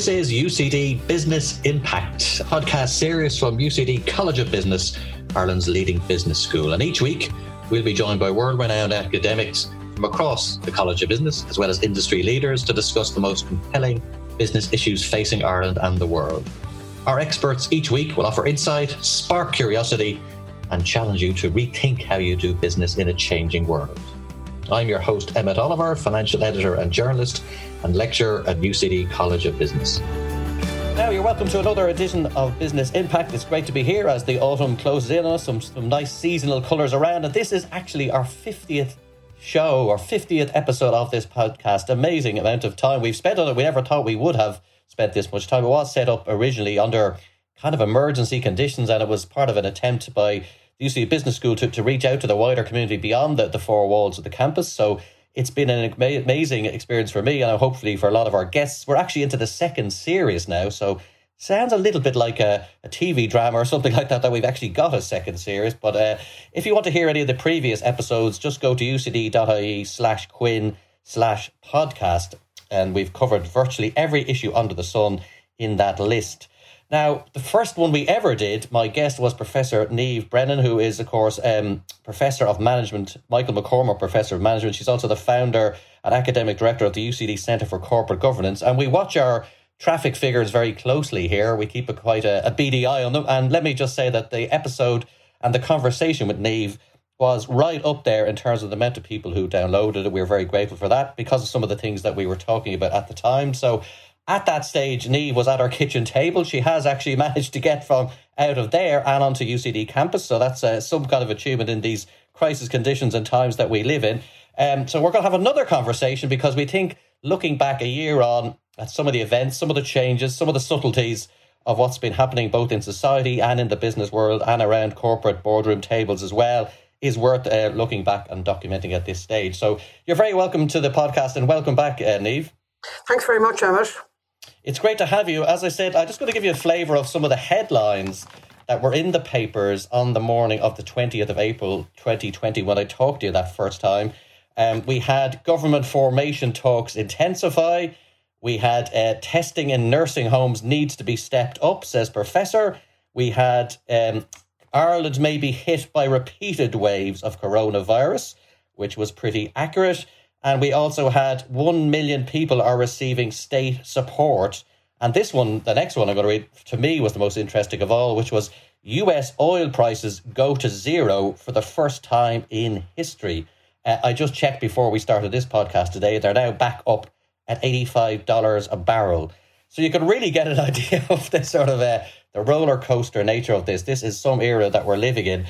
This is UCD Business Impact, a podcast series from UCD College of Business, Ireland's leading business school. And each week, we'll be joined by world renowned academics from across the College of Business, as well as industry leaders, to discuss the most compelling business issues facing Ireland and the world. Our experts each week will offer insight, spark curiosity, and challenge you to rethink how you do business in a changing world. I'm your host, Emmett Oliver, financial editor and journalist, and lecturer at UCD College of Business. Now, you're welcome to another edition of Business Impact. It's great to be here as the autumn closes in on us, some, some nice seasonal colours around. And this is actually our 50th show or 50th episode of this podcast. Amazing amount of time we've spent on it. We never thought we would have spent this much time. It was set up originally under kind of emergency conditions, and it was part of an attempt by UCD Business School to, to reach out to the wider community beyond the, the four walls of the campus. So it's been an amazing experience for me and hopefully for a lot of our guests. We're actually into the second series now. So sounds a little bit like a, a TV drama or something like that, that we've actually got a second series. But uh, if you want to hear any of the previous episodes, just go to ucd.ie slash quinn slash podcast. And we've covered virtually every issue under the sun in that list. Now, the first one we ever did, my guest was Professor Niamh Brennan, who is, of course, um, Professor of Management, Michael MacCormac Professor of Management. She's also the founder and academic director of the UCD Centre for Corporate Governance. And we watch our traffic figures very closely here. We keep a, quite a, a beady eye on them. And let me just say that the episode and the conversation with Niamh was right up there in terms of the amount of people who downloaded it. We are very grateful for that because of some of the things that we were talking about at the time. So at that stage, Niamh was at our kitchen table. She has actually managed to get from out of there and onto UCD campus. So that's uh, some kind of achievement in these crisis conditions and times that we live in. Um, so we're going to have another conversation because we think looking back a year on at some of the events, some of the changes, some of the subtleties of what's been happening both in society and in the business world and around corporate boardroom tables as well is worth uh, looking back and documenting at this stage. So you're very welcome to the podcast and welcome back, uh, Niamh. Thanks very much, Emmett. It's great to have you. As I said, I'm just going to give you a flavour of some of the headlines that were in the papers on the morning of the 20th of April 2020 when I talked to you that first time. Um, we had government formation talks intensify. We had uh, testing in nursing homes needs to be stepped up, says Professor. We had um, Ireland may be hit by repeated waves of coronavirus, which was pretty accurate. And we also had 1 million people are receiving state support. And this one, the next one I'm going to read, to me was the most interesting of all, which was US oil prices go to zero for the first time in history. Uh, I just checked before we started this podcast today. They're now back up at $85 a barrel. So you can really get an idea of the sort of uh, the roller coaster nature of this. This is some era that we're living in.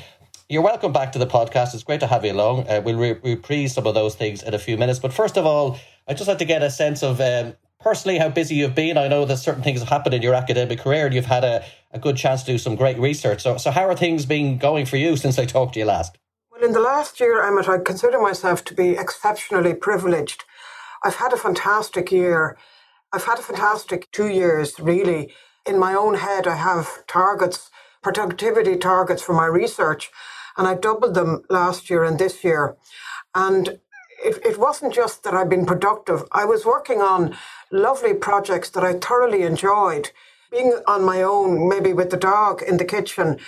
You're welcome back to the podcast. It's great to have you along. Uh, we'll re- reprise some of those things in a few minutes. But first of all, I just had to get a sense of um, personally how busy you've been. I know that certain things have happened in your academic career and you've had a, a good chance to do some great research. So, so how are things been going for you since I talked to you last? Well, in the last year, Emmett, I consider myself to be exceptionally privileged. I've had a fantastic year. I've had a fantastic two years, really. In my own head, I have targets, productivity targets for my research and I doubled them last year and this year. And it, it wasn't just that I've been productive. I was working on lovely projects that I thoroughly enjoyed. Being on my own, maybe with the dog in the kitchen,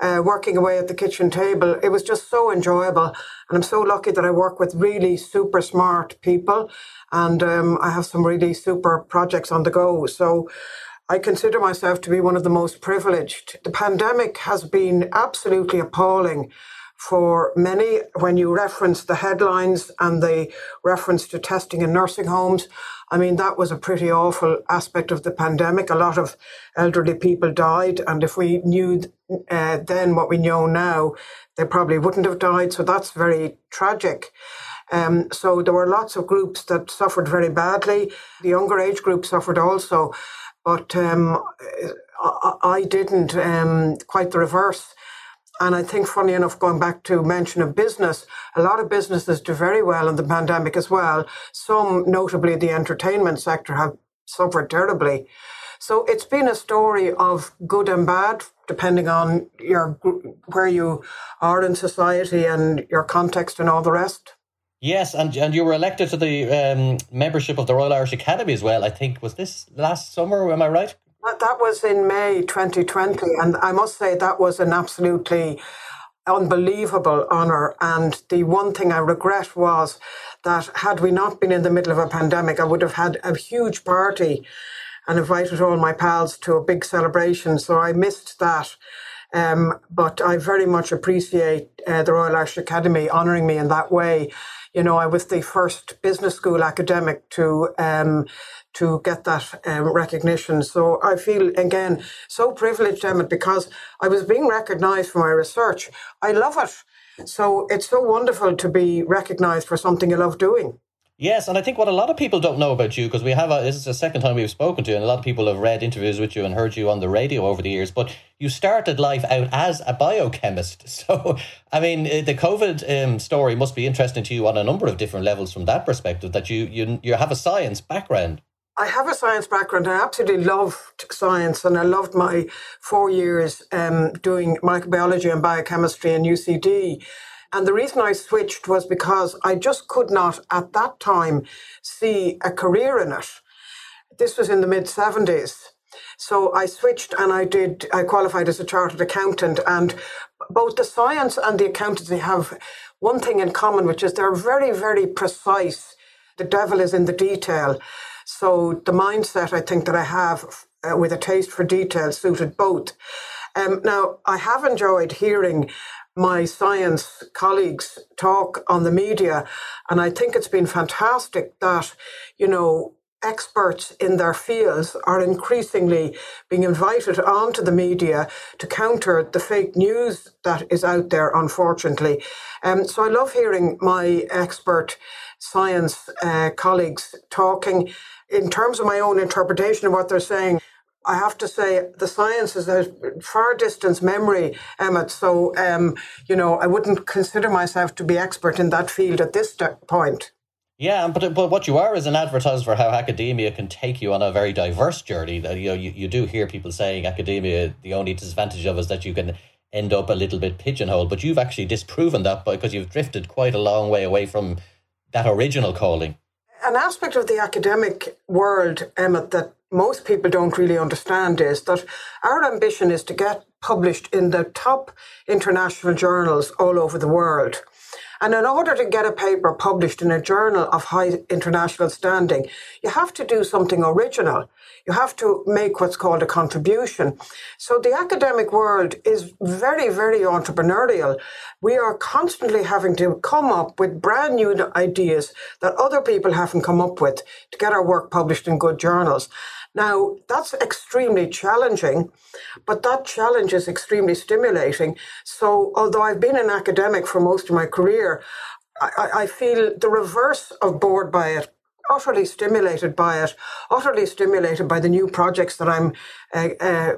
uh, working away at the kitchen table, it was just so enjoyable. And I'm so lucky that I work with really super smart people and um, I have some really super projects on the go. So I consider myself to be one of the most privileged. The pandemic has been absolutely appalling for many. When you reference the headlines and the reference to testing in nursing homes, I mean, that was a pretty awful aspect of the pandemic. A lot of elderly people died. And if we knew uh, then what we know now, they probably wouldn't have died. So that's very tragic. Um, so there were lots of groups that suffered very badly. The younger age group suffered also but um, I, I, didn't. Um, quite the reverse. And I think, funny enough, going back to mention of business, a lot of businesses do very well in the pandemic as well. Some, notably the entertainment sector, have suffered terribly. So it's been a story of good and bad, depending on your where you are in society and your context and all the rest. Yes, and and you were elected to the um, membership of the Royal Irish Academy as well. I think was this last summer. Am I right? That, was in May 2020, and I must say that was an absolutely unbelievable honour. And the one thing I regret was that had we not been in the middle of a pandemic, I would have had a huge party and invited all my pals to a big celebration. So I missed that. Um, but I very much appreciate uh, the Royal Irish Academy honouring me in that way. You know, I was the first business school academic to um, to get that um, recognition. So I feel again so privileged, Emmett, because I was being recognised for my research. I love it. So it's so wonderful to be recognised for something you love doing. Yes, and I think what a lot of people don't know about you, because we have a, this is the second time we've spoken to you, and a lot of people have read interviews with you and heard you on the radio over the years, but you started life out as a biochemist. So, I mean, uh, the COVID um, story must be interesting to you on a number of different levels from that perspective, that you, you, you have a science background. I have a science background. I absolutely loved science, and I loved my four years um, doing microbiology and biochemistry in UCD. And the reason I switched was because I just could not, at that time, see a career in it. This was in the mid 70s. So I switched and I did, I qualified as a chartered accountant. And both the science and the accountancy have one thing in common, which is they're very, very precise. The devil is in the detail. So the mindset I think that I have uh, with a taste for detail suited both. Um, now, I have enjoyed hearing my science colleagues talk on the media. And I think it's been fantastic that, you know, experts in their fields are increasingly being invited onto the media to counter the fake news that is out there, unfortunately. Um, so I love hearing my expert science uh, colleagues talking. In terms of my own interpretation of what they're saying, I have to say the science is a far distance memory, Emmett. So, um, you know, I wouldn't consider myself to be expert in that field at this point. Yeah, but but what you are is an advertiser for how academia can take you on a very diverse journey. That you know, you, you do hear people saying academia the only disadvantage of is that you can end up a little bit pigeonholed, but you've actually disproven that because you've drifted quite a long way away from that original calling. An aspect of the academic world, Emmett, that most people don't really understand is that our ambition is to get published in the top international journals all over the world. And in order to get a paper published in a journal of high international standing, you have to do something original. You have to make what's called a contribution. So the academic world is very, very entrepreneurial. We are constantly having to come up with brand new ideas that other people haven't come up with to get our work published in good journals. Now, that's extremely challenging, but that challenge is extremely stimulating. So, although I've been an academic for most of my career, I, I feel the reverse of bored by it utterly stimulated by it, utterly stimulated by the new projects that I'm uh, uh,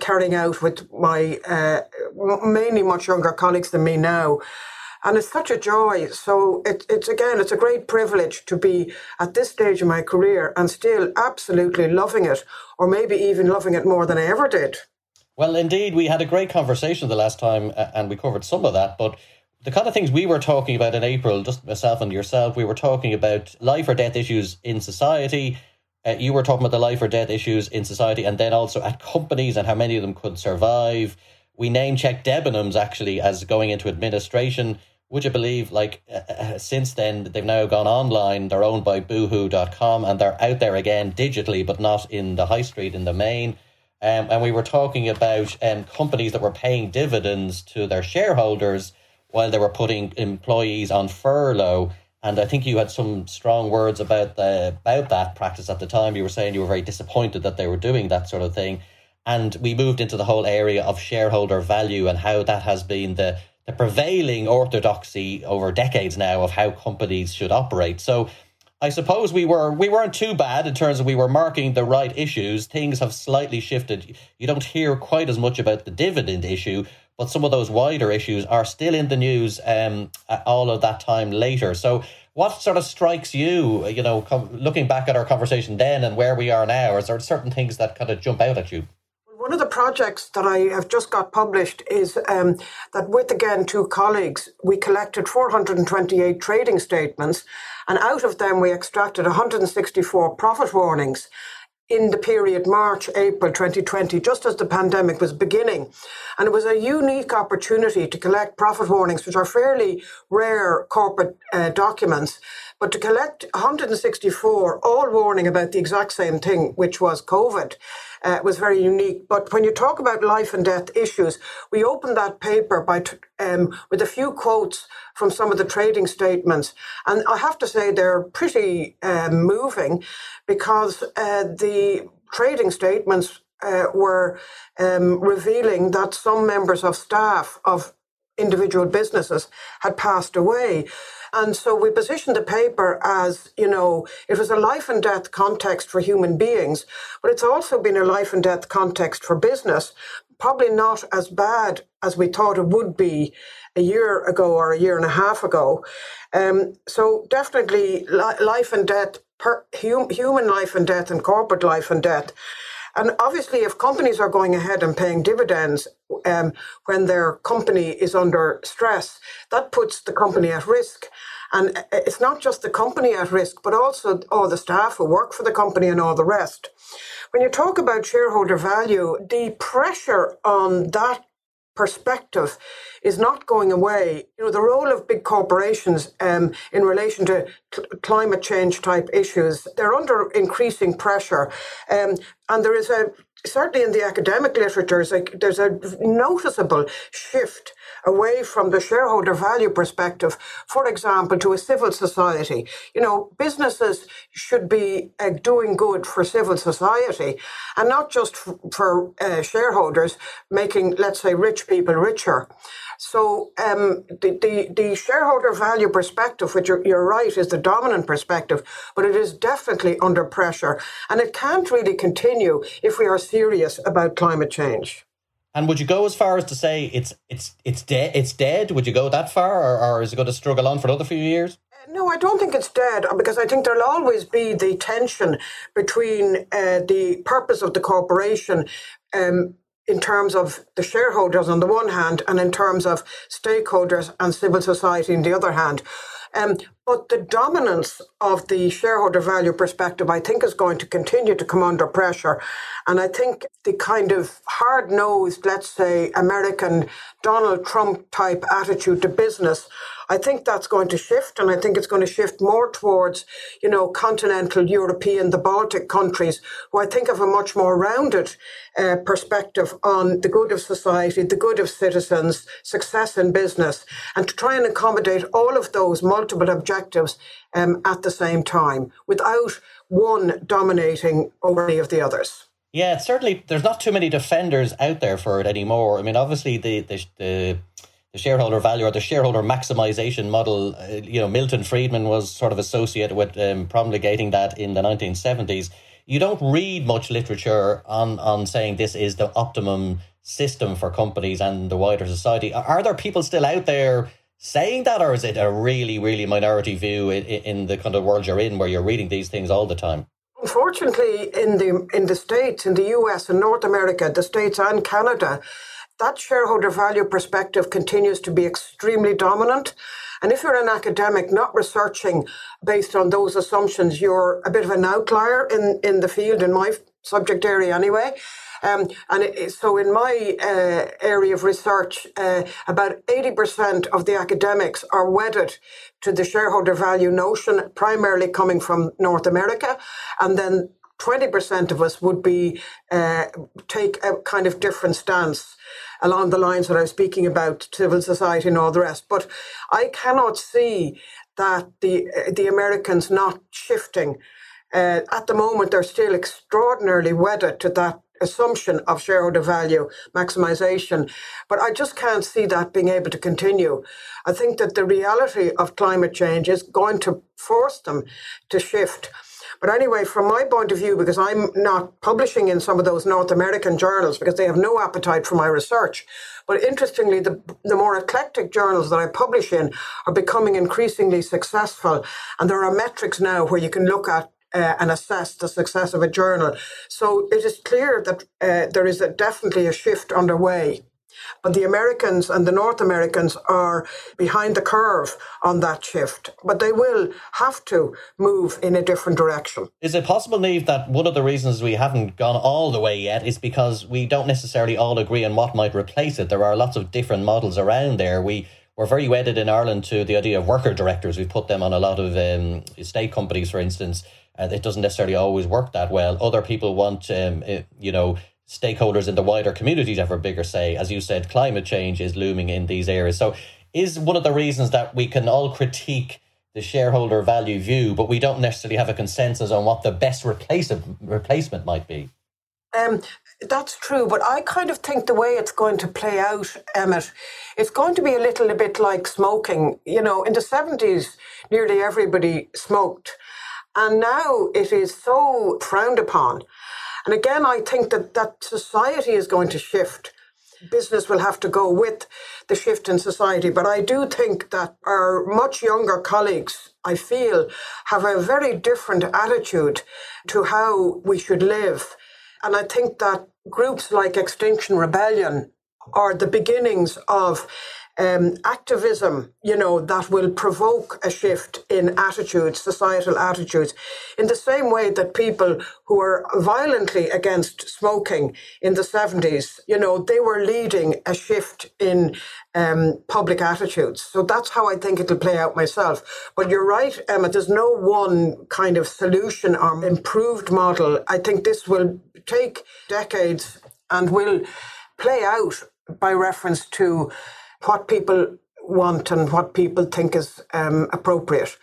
carrying out with my uh, mainly much younger colleagues than me now. And it's such a joy. So it, it's again, it's a great privilege to be at this stage of my career and still absolutely loving it, or maybe even loving it more than I ever did. Well, indeed, we had a great conversation the last time and we covered some of that. But the kind of things we were talking about in April, just myself and yourself, we were talking about life or death issues in society. Uh, you were talking about the life or death issues in society and then also at companies and how many of them could survive. We name checked Debenhams actually as going into administration would you believe, like, uh, uh, since then, they've now gone online, they're owned by boohoo.com, and they're out there again digitally, but not in the high street in the main. Um, and we were talking about um, companies that were paying dividends to their shareholders while they were putting employees on furlough. And I think you had some strong words about the about that practice at the time. You were saying you were very disappointed that they were doing that sort of thing. And we moved into the whole area of shareholder value and how that has been the the prevailing orthodoxy over decades now of how companies should operate. So I suppose we were we weren't too bad in terms of we were marking the right issues. Things have slightly shifted. You don't hear quite as much about the dividend issue, but some of those wider issues are still in the news um, all of that time later. So what sort of strikes you, you know, com- looking back at our conversation then and where we are now? Is there certain things that kind of jump out at you? One of the projects that I have just got published is um, that with again two colleagues, we collected 428 trading statements, and out of them we extracted 164 profit warnings in the period March, April 2020, just as the pandemic was beginning. And it was a unique opportunity to collect profit warnings, which are fairly rare corporate uh, documents, but to collect 164, all warning about the exact same thing, which was COVID. Uh, was very unique. But when you talk about life and death issues, we opened that paper by um, with a few quotes from some of the trading statements, and I have to say they're pretty uh, moving because uh, the trading statements uh, were um, revealing that some members of staff of individual businesses had passed away. And so we positioned the paper as, you know, it was a life and death context for human beings, but it's also been a life and death context for business. Probably not as bad as we thought it would be a year ago or a year and a half ago. Um, so definitely li- life and death, per, hum, human life and death and corporate life and death. And obviously, if companies are going ahead and paying dividends um, when their company is under stress, that puts the company at risk. And uh, it's not just the company at risk, but also all the staff who work for the company and all the rest. When you talk about shareholder value, the pressure on that perspective is not going away. You know, the role of big corporations um, in relation to cl- climate change type issues, they're under increasing pressure. Um, and there is a, certainly in the academic literature, there's a noticeable shift away from the shareholder value perspective, for example, to a civil society. You know, businesses should be uh, doing good for civil society and not just for uh, shareholders making, let's say, rich people richer. So um, the, the, the shareholder value perspective, which you're, you're right, is the dominant perspective, but it is definitely under pressure. And it can't really continue if we are serious about climate change. And would you go as far as to say it's it's it's dead? It's dead. Would you go that far, or, or is it going to struggle on for another few years? No, I don't think it's dead because I think there'll always be the tension between uh, the purpose of the corporation um, in terms of the shareholders on the one hand and in terms of stakeholders and civil society on the other hand. Um, but the dominance of the shareholder value perspective, I think, is going to continue to come under pressure. And I think the kind of hard nosed, let's say, American Donald Trump type attitude to business I think that's going to shift, and I think it's going to shift more towards, you know, continental European, the Baltic countries, who I think have a much more rounded uh, perspective on the good of society, the good of citizens, success in business, and to try and accommodate all of those multiple objectives um, at the same time without one dominating over any of the others. Yeah, certainly there's not too many defenders out there for it anymore. I mean, obviously the the, the the shareholder value or the shareholder maximization model. Uh, you know, Milton Friedman was sort of associated with um, promulgating that in the 1970s. You don't read much literature on on saying this is the optimum system for companies and the wider society. Are there people still out there saying that, or is it a really, really minority view in, in the kind of world you're in, where you're reading these things all the time? Unfortunately, in the in the states, in the U.S. and North America, the states and Canada, that shareholder value perspective continues to be extremely dominant. And if you're an academic not researching based on those assumptions, you're a bit of an outlier in, in the field, in my subject area anyway. Um, and it, so, in my uh, area of research, uh, about 80% of the academics are wedded to the shareholder value notion, primarily coming from North America. And then 20% of us would be uh, take a kind of different stance along the lines that I was speaking about civil society and all the rest. But I cannot see that the the Americans not shifting. Uh, at the moment, they're still extraordinarily wedded to that assumption of shareholder value maximization. But I just can't see that being able to continue. I think that the reality of climate change is going to force them to shift. But anyway, from my point of view, because I'm not publishing in some of those North American journals because they have no appetite for my research. But interestingly, the, the more eclectic journals that I publish in are becoming increasingly successful. And there are metrics now where you can look at uh, and assess the success of a journal. So it is clear that uh, there is a, definitely a shift underway. But the Americans and the North Americans are behind the curve on that shift. But they will have to move in a different direction. Is it possible, Niamh, that one of the reasons we haven't gone all the way yet is because we don't necessarily all agree on what might replace it? There are lots of different models around there. We we're very wedded in Ireland to the idea of worker directors. We've put them on a lot of um, state companies, for instance. Uh, it doesn't necessarily always work that well. Other people want, um, you know, stakeholders in the wider community to have a bigger say. As you said, climate change is looming in these areas. So, is one of the reasons that we can all critique the shareholder value view, but we don't necessarily have a consensus on what the best replace- replacement might be. Um, that's true, but I kind of think the way it's going to play out, Emmett, it's going to be a little bit like smoking. You know, in the 70s, nearly everybody smoked. And now it is so frowned upon. And again, I think that, that society is going to shift. Business will have to go with the shift in society. But I do think that our much younger colleagues, I feel, have a very different attitude to how we should live. And I think that groups like Extinction Rebellion are the beginnings of um, activism, you know, that will provoke a shift in attitudes, societal attitudes, in the same way that people who were violently against smoking in the 70s, you know, they were leading a shift in um, public attitudes. So that's how I think it'll play out myself. But you're right, Emma, there's no one kind of solution or improved model. I think this will take decades and will play out by reference to what people want and what people think is um, appropriate.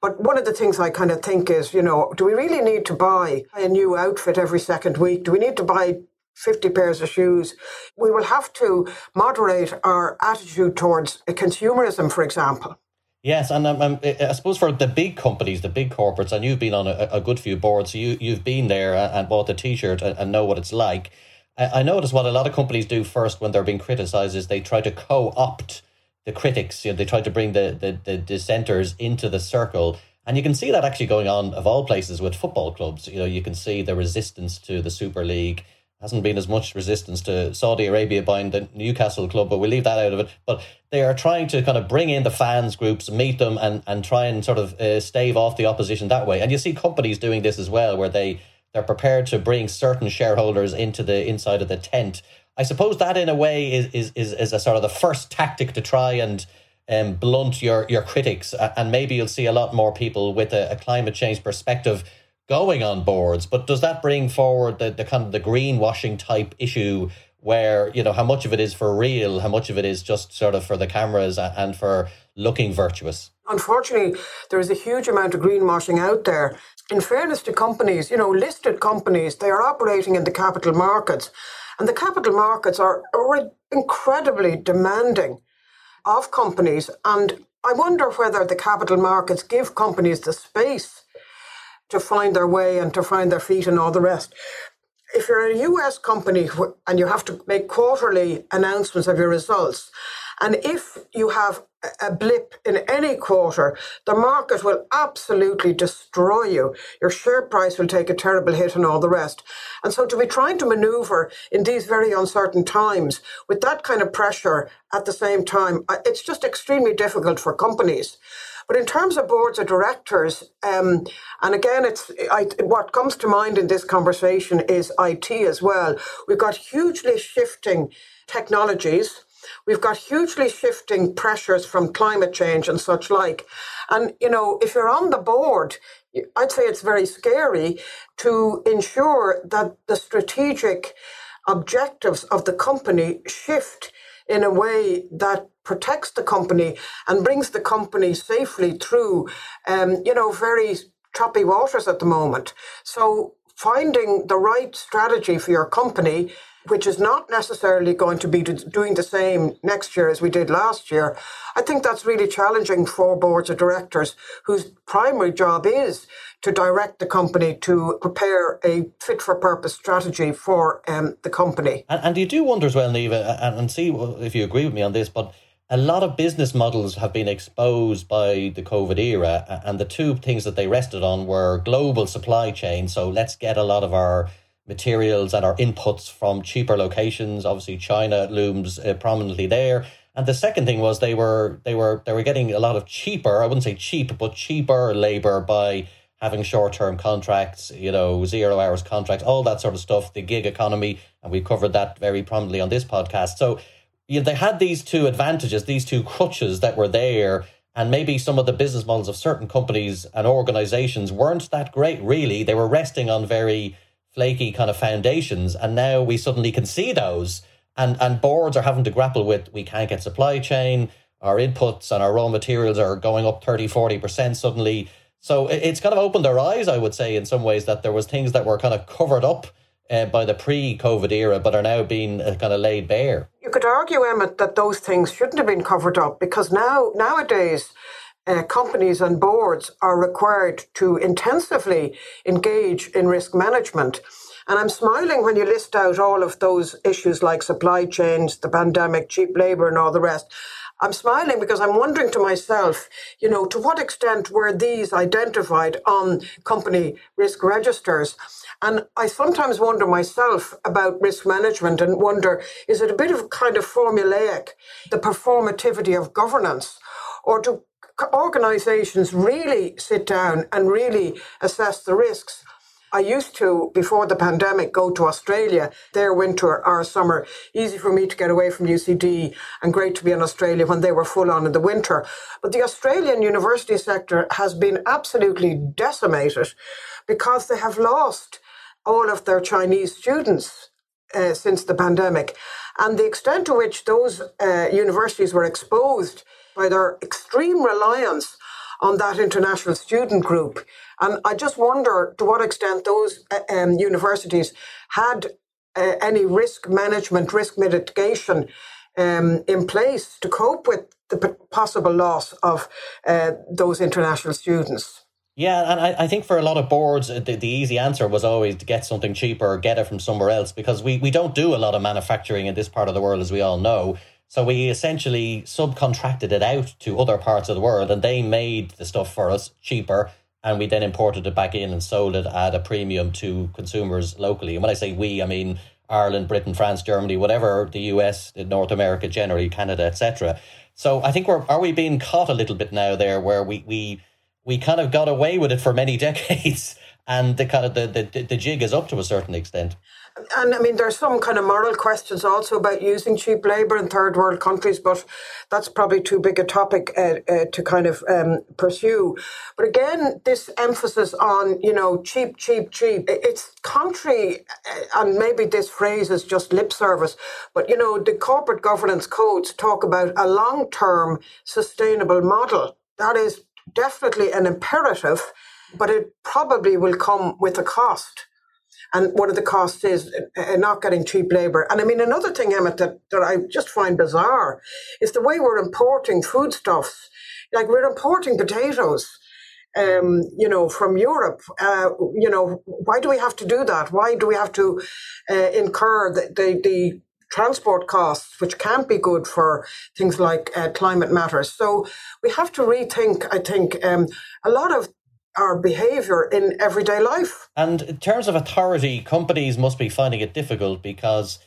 But one of the things I kind of think is, you know, do we really need to buy a new outfit every second week? Do we need to buy 50 pairs of shoes? We will have to moderate our attitude towards consumerism, for example. Yes, and um, um, I suppose for the big companies, the big corporates, and you've been on a, a good few boards, so you, you've been there and bought the t shirt and, and know what it's like. I, I notice what a lot of companies do first when they're being criticized is they try to co opt the critics. You know, they try to bring the, the, the dissenters into the circle. And you can see that actually going on of all places with football clubs. You know, you can see the resistance to the Super League. Hasn't been as much resistance to Saudi Arabia buying the Newcastle club, but we'll leave that out of it. But they are trying to kind of bring in the fans groups, meet them, and, and try and sort of uh, stave off the opposition that way. And you see companies doing this as well, where they they're prepared to bring certain shareholders into the inside of the tent. I suppose that, in a way, is is is, is a sort of the first tactic to try and um, blunt your your critics, and maybe you'll see a lot more people with a, a climate change perspective going on boards. But does that bring forward the, the kind of the greenwashing type issue where you know how much of it is for real, how much of it is just sort of for the cameras and for looking virtuous? Unfortunately, there is a huge amount of greenwashing out there. In fairness to companies, you know, listed companies, they are operating in the capital markets. And the capital markets are, incredibly demanding of companies. And I wonder whether the capital markets give companies the space to find their way and to find their feet and all the rest. If you're a US company and you have to make quarterly announcements of your results, and if you have a blip in any quarter, the market will absolutely destroy you. Your share price will take a terrible hit and all the rest. And so to be trying to maneuver in these very uncertain times with that kind of pressure at the same time, it's just extremely difficult for companies. But in terms of boards of directors, um, and again, it's I, what comes to mind in this conversation is IT as well. We've got hugely shifting technologies We've got hugely shifting pressures from climate change and such like. And, you know, if you're on the board, I'd say it's very scary to ensure that the strategic objectives of the company shift in a way that protects the company and brings the company safely through, um, you know, very choppy waters at the moment. So finding the right strategy for your company which is not necessarily going to be doing the same next year as we did last year. I think that's really challenging for boards of directors whose primary job is to direct the company to prepare a fit for purpose strategy for um, the company. And, and you do wonder as well, Niamh, and, and see if you agree with me on this, but a lot of business models have been exposed by the COVID era, and the two things that they rested on were global supply chain. So let's get a lot of our materials and our inputs from cheaper locations. Obviously, China looms uh, prominently there. And the second thing was they were they were they were getting a lot of cheaper. I wouldn't say cheap, but cheaper labor by having short term contracts, you know, zero hours contracts, all that sort of stuff. The gig economy, and we covered that very prominently on this podcast. So you know, they had these two advantages, these two crutches that were there. And maybe some of the business models of certain companies and organizations weren't that great, really. They were resting on very flaky kind of foundations. And now we suddenly can see those. And, and boards are having to grapple with we can't get supply chain, our inputs and our raw materials are going up 30, 40% suddenly. So it's kind of opened their eyes, I would say, in some ways, that there was things that were kind of covered up uh, by the pre-COVID era, but are now being uh, kind of laid bare. You could argue, Emmett, that those things shouldn't have been covered up because now nowadays. Uh, companies and boards are required to intensively engage in risk management. And I'm smiling when you list out all of those issues like supply chains, the pandemic, cheap labor, and all the rest. I'm smiling because I'm wondering to myself, you know, to what extent were these identified on company risk registers? And I sometimes wonder myself about risk management and wonder is it a bit of kind of formulaic, the performativity of governance, or do organizations really sit down and really assess the risks? I used to, before the pandemic, go to Australia, their winter our summer. Easy for me to get away from UCD and great to be in Australia when they were full on in the winter. But the Australian university sector has been absolutely decimated because they have lost all of their Chinese students uh, since the pandemic. And the extent to which those uh, universities were exposed by their extreme reliance on that international student group. And I just wonder to what extent those uh, um, universities had uh, any risk management, risk mitigation um, in place to cope with the possible loss of uh, those international students. Yeah, and I, I think for a lot of boards, the, the easy answer was always to get something cheaper or get it from somewhere else because we, we don't do a lot of manufacturing in this part of the world, as we all know. So we essentially subcontracted it out to other parts of the world and they made the stuff for us cheaper and we then imported it back in and sold it at a premium to consumers locally. And when I say we, I mean Ireland, Britain, France, Germany, whatever, the US, North America generally, Canada, etc. So I think we're are we being caught a little bit now there where we we we kind of got away with it for many decades and the kind of the, the, the jig is up to a certain extent. And I mean, there's some kind of moral questions also about using cheap labour in third world countries, but that's probably too big a topic uh, uh, to kind of um, pursue. But again, this emphasis on, you know, cheap, cheap, cheap, it's contrary, uh, and maybe this phrase is just lip service, but, you know, the corporate governance codes talk about a long term sustainable model. That is definitely an imperative, but it probably will come with a cost. And one of the costs is uh, not getting cheap labour. And I mean, another thing, Emmett, that, that I just find bizarre is the way we're importing foodstuffs. Like we're importing potatoes, um, you know, from Europe. Uh, you know, why do we have to do that? Why do we have to uh, incur the, the, the transport costs, which can't be good for things like uh, climate matters. So we have to rethink, I think, um, a lot of our behavior in everyday life. And in terms of authority, companies must be finding it difficult because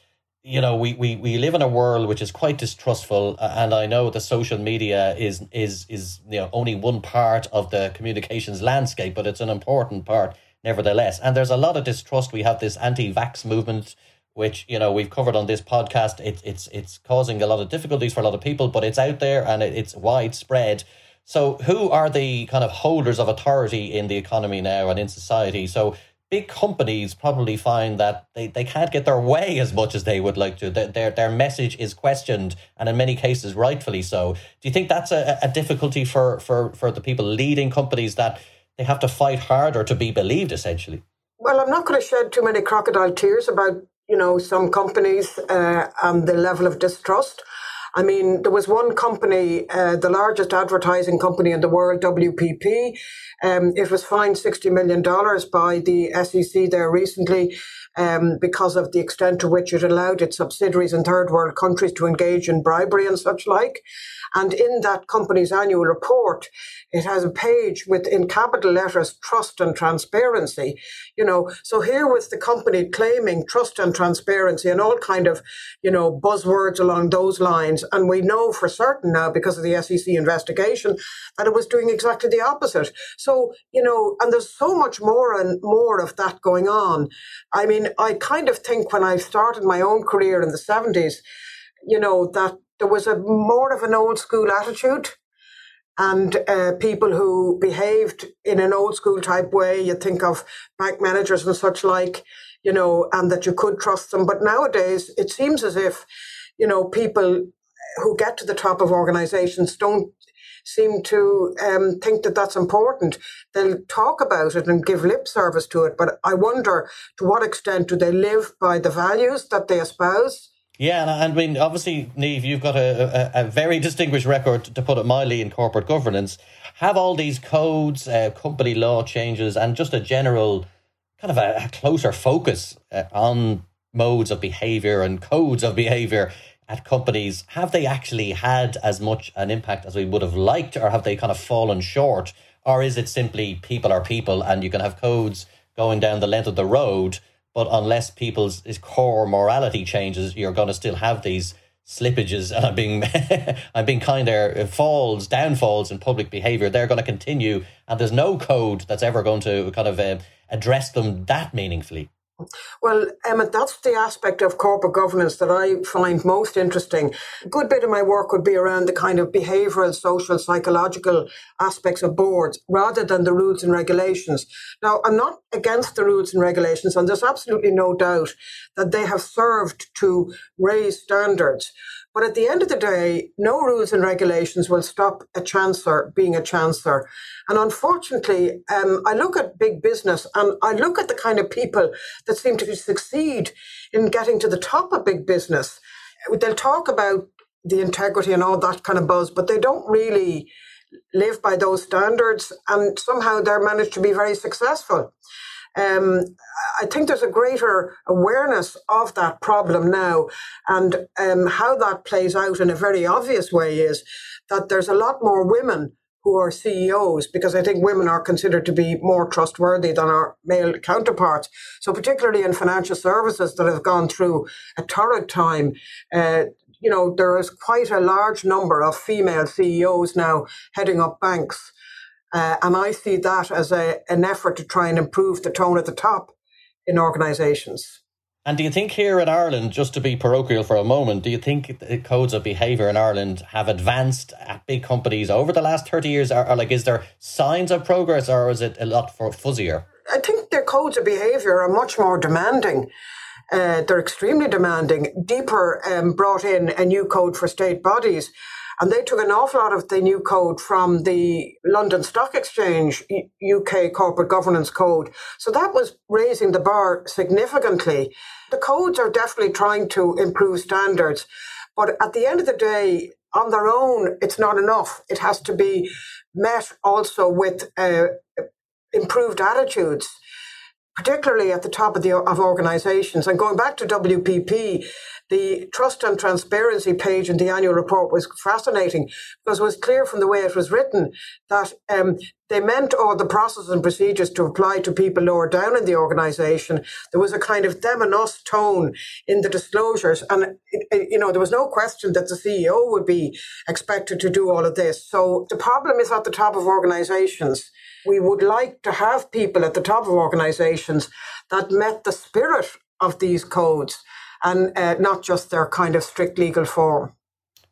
you know we, we, we live in a world which is quite distrustful and i know the social media is is is you know only one part of the communications landscape but it's an important part nevertheless and there's a lot of distrust we have this anti-vax movement which you know we've covered on this podcast. It's it's it's causing a lot of difficulties for a lot of people, but it's out there and it, it's widespread. So, who are the kind of holders of authority in the economy now and in society? So, big companies probably find that they, they can't get their way as much as they would like to. Their, their message is questioned, and in many cases, rightfully so. Do you think that's a, a difficulty for, for, for the people leading companies that they have to fight harder to be believed, essentially? Well, I'm not going to shed too many crocodile tears about you know, some companies uh, and the level of distrust. I mean, there was one company, uh, the largest advertising company in the world, WPP. Um, it was fined $60 million by the SEC there recently um, because of the extent to which it allowed its subsidiaries in third world countries to engage in bribery and such like. And in that company's annual report, it has a page with in capital letters trust and transparency. You know, so here was the company claiming trust and transparency and all kind of, you know, buzzwords along those lines. And we know for certain now because of the SEC investigation that it was doing exactly the opposite. So, you know, and there's so much more and more of that going on. I mean, I kind of think when I started my own career in the 70s, you know, that there was a more of an old school attitude and uh, people who behaved in an old school type way. You think of bank managers and such like, you know, and that you could trust them. But nowadays, it seems as if, you know, people who get to the top of organizations don't seem to um, think that that's important. They'll talk about it and give lip service to it. But I wonder to what extent do they live by the values that they espouse? Yeah, and I mean, obviously, Niamh, you've got a, a, a, very distinguished record, to put it mildly, in corporate governance. Have all these codes, uh, company law changes, and just a general kind of a, a closer focus uh, on modes of behavior and codes of behavior at companies, have they actually had as much an impact as we would have liked, or have they kind of fallen short? Or is it simply people are people and you can have codes going down the length of the road? But unless people's core morality changes, you're going to still have these slippages. And I'm being, I'm being kind there. Falls, downfalls in public behaviour. They're going to continue, and there's no code that's ever going to kind of uh, address them that meaningfully. Well, Emmett, that's the aspect of corporate governance that I find most interesting. A good bit of my work would be around the kind of behavioral, social, psychological aspects of boards rather than the rules and regulations. Now, I'm not against the rules and regulations, and there's absolutely no doubt that they have served to raise standards. But at the end of the day, no rules and regulations will stop a chancellor being a chancellor. And unfortunately, um, I look at big business and I look at the kind of people that seem to succeed in getting to the top of big business. They'll talk about the integrity and all that kind of buzz, but they don't really live by those standards. And somehow they're managed to be very successful. Um, I think there's a greater awareness of that problem now. And um, how that plays out in a very obvious way is that there's a lot more women who are CEOs because I think women are considered to be more trustworthy than our male counterparts. So, particularly in financial services that have gone through a torrid time, uh, you know, there is quite a large number of female CEOs now heading up banks. Uh, and I see that as a, an effort to try and improve the tone at the top in organisations. And do you think here in Ireland, just to be parochial for a moment, do you think the codes of behaviour in Ireland have advanced at big companies over the last 30 years? Or, or like, is there signs of progress or is it a lot for fuzzier? I think their codes of behaviour are much more demanding. Uh, they're extremely demanding. DPER um, brought in a new code for state bodies and they took an awful lot of the new code from the London Stock Exchange UK Corporate Governance Code. So that was raising the bar significantly. The codes are definitely trying to improve standards. But at the end of the day, on their own, it's not enough. It has to be met also with uh, improved attitudes particularly at the top of the of organizations and going back to WPP the trust and transparency page in the annual report was fascinating because it was clear from the way it was written that um, they meant all the processes and procedures to apply to people lower down in the organization. There was a kind of them and us tone in the disclosures. And, it, you know, there was no question that the CEO would be expected to do all of this. So the problem is at the top of organizations. We would like to have people at the top of organizations that met the spirit of these codes and uh, not just their kind of strict legal form.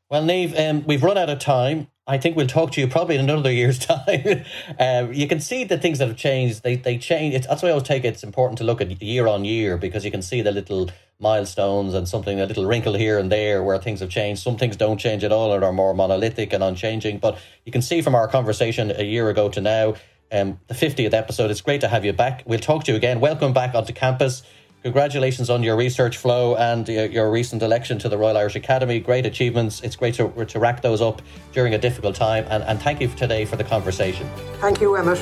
Well, Niamh, um, we've run out of time. I think we'll talk to you probably in another year's time. um, you can see the things that have changed. They they change. It's, that's why I always take it. It's important to look at year on year because you can see the little milestones and something a little wrinkle here and there where things have changed. Some things don't change at all and are more monolithic and unchanging. But you can see from our conversation a year ago to now, um, the fiftieth episode. It's great to have you back. We'll talk to you again. Welcome back onto campus Congratulations on your research flow and your recent election to the Royal Irish Academy. Great achievements. It's great to, to rack those up during a difficult time. And, and thank you today for the conversation. Thank you, Emmett.